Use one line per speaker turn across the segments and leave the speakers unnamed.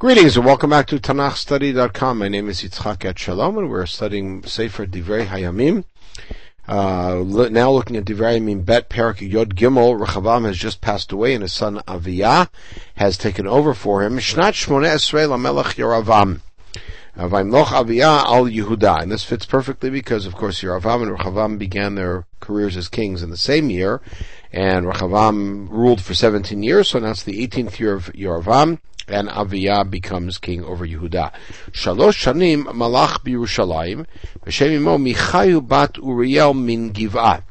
Greetings and welcome back to TanachStudy.com. My name is Yitzchak Etshalom and we're studying Sefer Divrei Hayamim. Uh, now looking at Divrei Hayamim Bet Perek Yod Gimel, Rechavam has just passed away and his son Aviyah has taken over for him. Shnat Shmone Esrei Lamelech Yeravam. Vaimloch Aviyah al Yehuda. And this fits perfectly because, of course, Yeravam and Rechavam began their careers as kings in the same year. And Rechavam ruled for 17 years, so now it's the 18th year of Yeravam and Aviyah becomes king over Yehuda. Shalosh shanim malach b'Yerushalayim, v'shem imo Michayu bat Uriel min Giv'ah.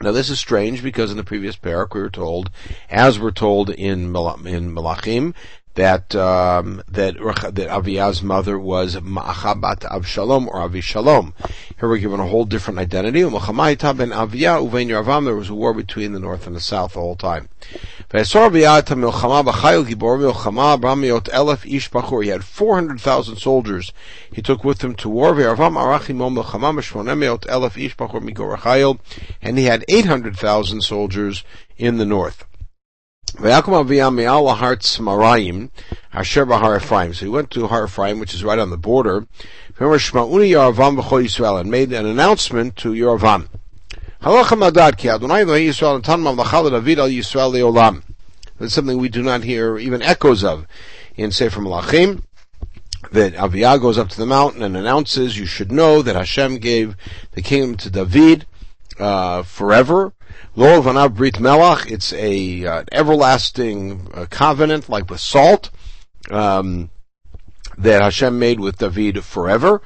Now this is strange because in the previous perek we were told, as we're told in in Malachim, that um, that that mother was Ma'achabat Avshalom or Avishalom. Here we're given a whole different identity. ben Aviyah uvein Yeravam. There was a war between the north and the south the whole time. He had 400,000 soldiers he took with him to war. And he had 800,000 soldiers in the north. So he went to Har Ephraim, which is right on the border, and made an announcement to Yeravam. That's something we do not hear even echoes of in Sefer Malachim. That Aviyah goes up to the mountain and announces, "You should know that Hashem gave the kingdom to David uh, forever." Lo vanav brit melach. It's a uh, everlasting uh, covenant, like with salt, um, that Hashem made with David forever.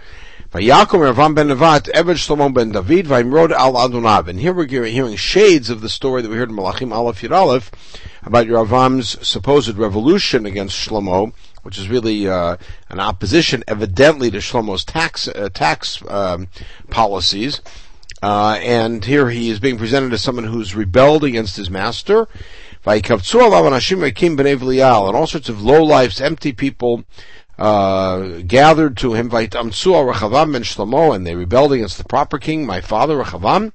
Vayakum Ravam ben Nevat, Eved Shlomo ben David, Vaimrod al Adonav. And here we're hearing shades of the story that we heard in Malachim Aleph Yud Aleph about Yeravam's supposed revolution against Shlomo, which is really uh, an opposition, evidently, to Shlomo's tax uh, tax um, policies. Uh, and here he is being presented as someone who's rebelled against his master. And all sorts of low lives, empty people uh, gathered to him, and they rebelled against the proper king, my father Rechavam.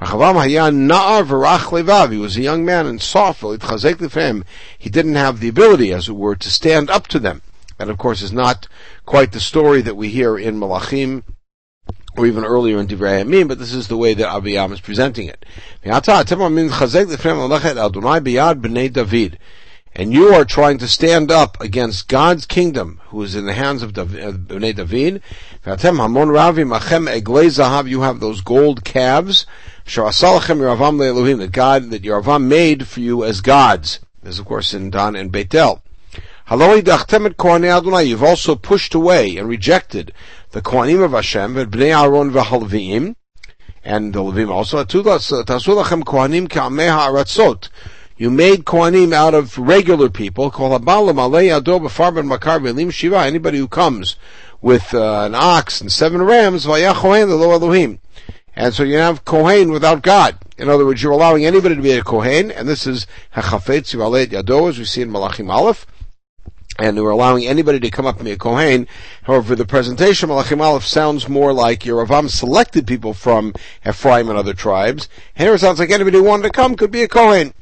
Rechavam haya na'ar v'rach levav. He was a young man and soft. He didn't have the ability, as it were, to stand up to them. That, of course, is not quite the story that we hear in Malachim or even earlier in Divrei Yamim, but this is the way that Abiyam is presenting it. And you are trying to stand up against God's kingdom, who is in the hands of uh, Bnei David, you have those gold calves, that God, that Yeravam made for you as gods. As of course in Dan and Beitel. You've also pushed away and rejected the Kohanim of Hashem, and Bnei Aaron v'Halviim, and the Levim also. You made Kohanim out of regular people. Anybody who comes with uh, an ox and seven rams, and so you have Kohen without God. In other words, you're allowing anybody to be a Kohen, and this is Hachafetz Yado, as we see in Malachim Aleph and we're allowing anybody to come up and be a Kohen. However, the presentation Malachim Aleph sounds more like Yeravam selected people from Ephraim and other tribes. Here it sounds like anybody who wanted to come could be a Kohen.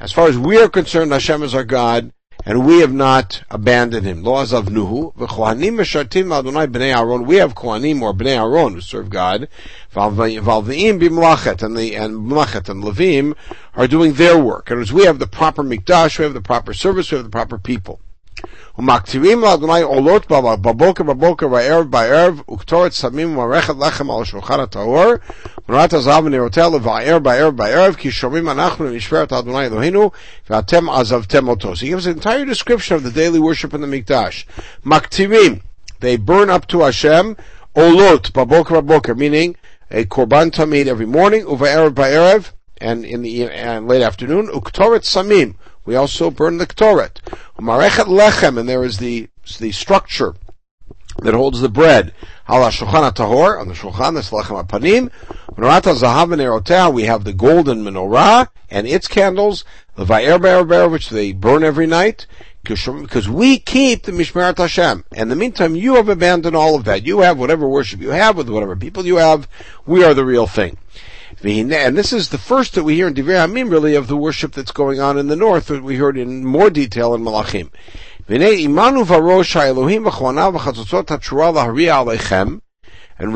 As far as we are concerned, Hashem is our God, and we have not abandoned him. Lo azavnuhu v'chohanim meshartim Adonai b'nei Aaron. We have kohanim or b'nei Aaron who serve God. And the and mlachet and levim are doing their work. And as we have the proper mikdash, we have the proper service, we have the proper people. ומקטירים לאדוני עולות בבוקר בבוקר וערב בערב וקטורת סמים ומערכת לחם על השולחן הטהור ונורת הזהב ונרותיה לבער בערב בערב כי שומעים אנחנו למשמרת אדוני אלוהינו ואתם עזבתם אותו. So he gives an entire description of the daily worship in the mikdash. מקטירים, they burn up to Hashem, olot בבוקר בבוקר, meaning a korban tamid every morning, ובערב בערב, and in the and late afternoon, uktoret samim, we also burn the Ktoret. Marechet lechem, and there is the, the structure that holds the bread. Ala shulchan tahor, on the shulchan, that's lechem apanim. Menorata zahav we have the golden menorah and its candles, the va'er be'er which they burn every night, because we keep the Mishmerat Hashem. In the meantime, you have abandoned all of that. You have whatever worship you have with whatever people you have. We are the real thing. And this is the first that we hear in Divrei Hayamim, really, of the worship that's going on in the north, that we heard in more detail in Malachim. And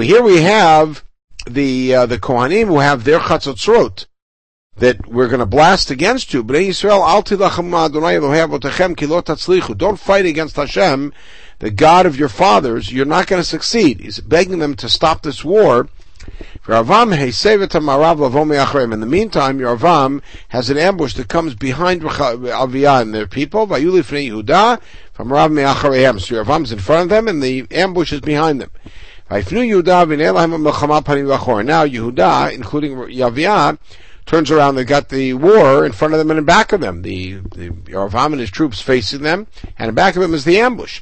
here we have the uh, the Kohanim who have their chatzotzrot that we're going to blast against you. Bnei Yisrael, al. Don't fight against Hashem, the God of your fathers. You're not going to succeed. He's begging them to stop this war. In the meantime, Yervam has an ambush that comes behind Aviyah and their people. From Rav Me'acharehem. So Yervam's in front of them and the ambush is behind them. Now Yehuda, including Yaviyah, turns around, they've got the war in front of them and in back of them. The, the Yeravam and his troops facing them, and in back of them is the ambush.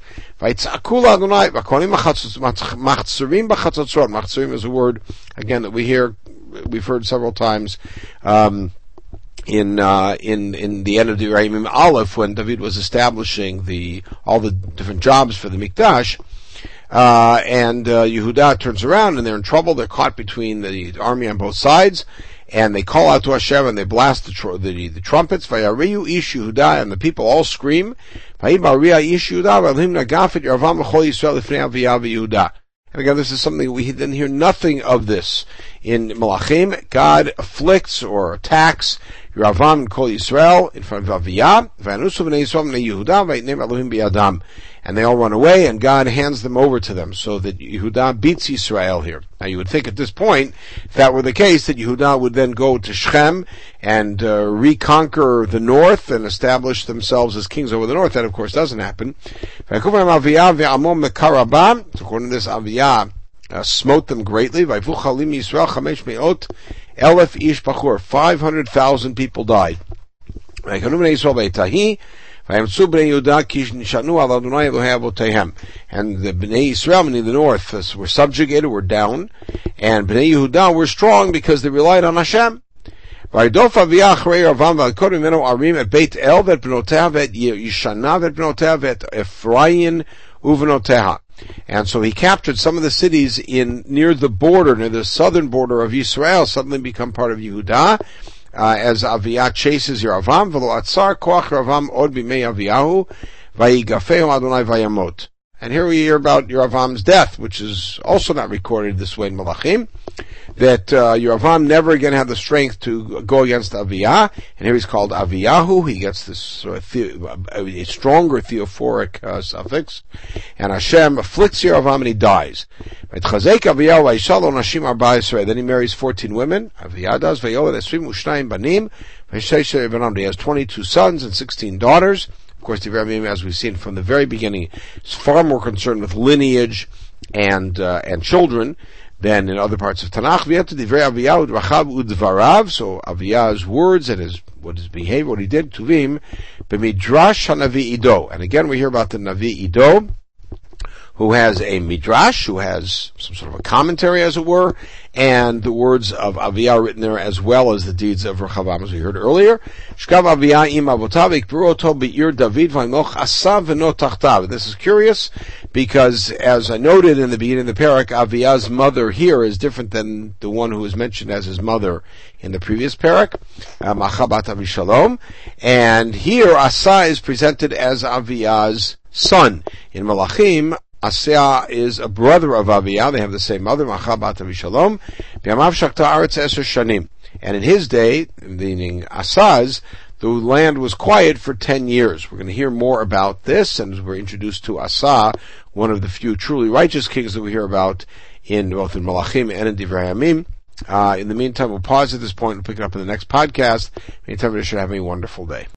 Machzurim is a word, again, that we hear, we've heard several times, um, in uh, in in the end of the Rahimim Aleph when David was establishing the all the different jobs for the Mikdash, uh, and uh, Yehuda turns around and they're in trouble. They're caught between the army on both sides, and they call out to Hashem and they blast the, tr- the, the trumpets. Vayariyu ish and the people all scream. And again, this is something we didn't hear nothing of this in Malachim. God afflicts or attacks Yeravam and Kol Yisrael in front of Aviyah. V'nei Yehuda and they all run away, and God hands them over to them, so that Yehuda beats Israel here. Now you would think at this point, if that were the case, that Yehuda would then go to Shechem and uh, reconquer the north and establish themselves as kings over the north. That of course doesn't happen. According to this, Aviyah uh, smote them greatly. Five hundred thousand people died. And the Bnei Yisrael in the north were subjugated, were down, and Bnei Yehuda were strong because they relied on Hashem. וירדוף אביה אחרי ירבעם והלכות ממנו ערים את בית אל ואת בנותיה ואת ישנה ואת בנותיה ואת אפרים ובנותיה. And so he captured some of the cities in near the border, near the southern border of Israel, suddenly become part of Yehuda uh, as Aviyah chases Yeravam, v'lo atzar koach Yeravam od b'mei Aviyahu, vayigafehu Adonai vayamot. And here we hear about Yeravam's death, which is also not recorded this way in Malachim that uh, Yeravam never again had the strength to go against Aviyah, and here he's called Aviyahu. He gets this uh, the, a stronger theophoric uh, suffix, and Hashem afflicts Yeravam and he dies. Then he marries 14 women. Aviyah does. He has 22 sons and 16 daughters. Of course, the very as we've seen from the very beginning, is far more concerned with lineage and uh, and children than in other parts of Tanakh. So Aviyah's words and his what his behavior, what he did, Tuvim, b'midrash hanavi ido. And again, we hear about the Navi Ido, who has a midrash, who has some sort of a commentary, as it were, and the words of Aviyah written there, as well as the deeds of Rechavam, as we heard earlier. This is curious, because as I noted in the beginning of the perek, Aviyah's mother here is different than the one who is mentioned as his mother in the previous perek, um, Machabat Avishalom, and here Asa is presented as Aviyah's son. In Malachim, Asya is a brother of Aviyah. They have the same mother, Machabat Avishalom. Biamav Shakta Aretz Eser Shanim. And in his day, meaning Asa's, the land was quiet for 10 years. We're going to hear more about this, and we're introduced to Asa, one of the few truly righteous kings that we hear about in both in Malachim and in Divrei Hayamim. Uh, in the meantime, we'll pause at this point and pick it up in the next podcast. In the Meantime, you should have a wonderful day.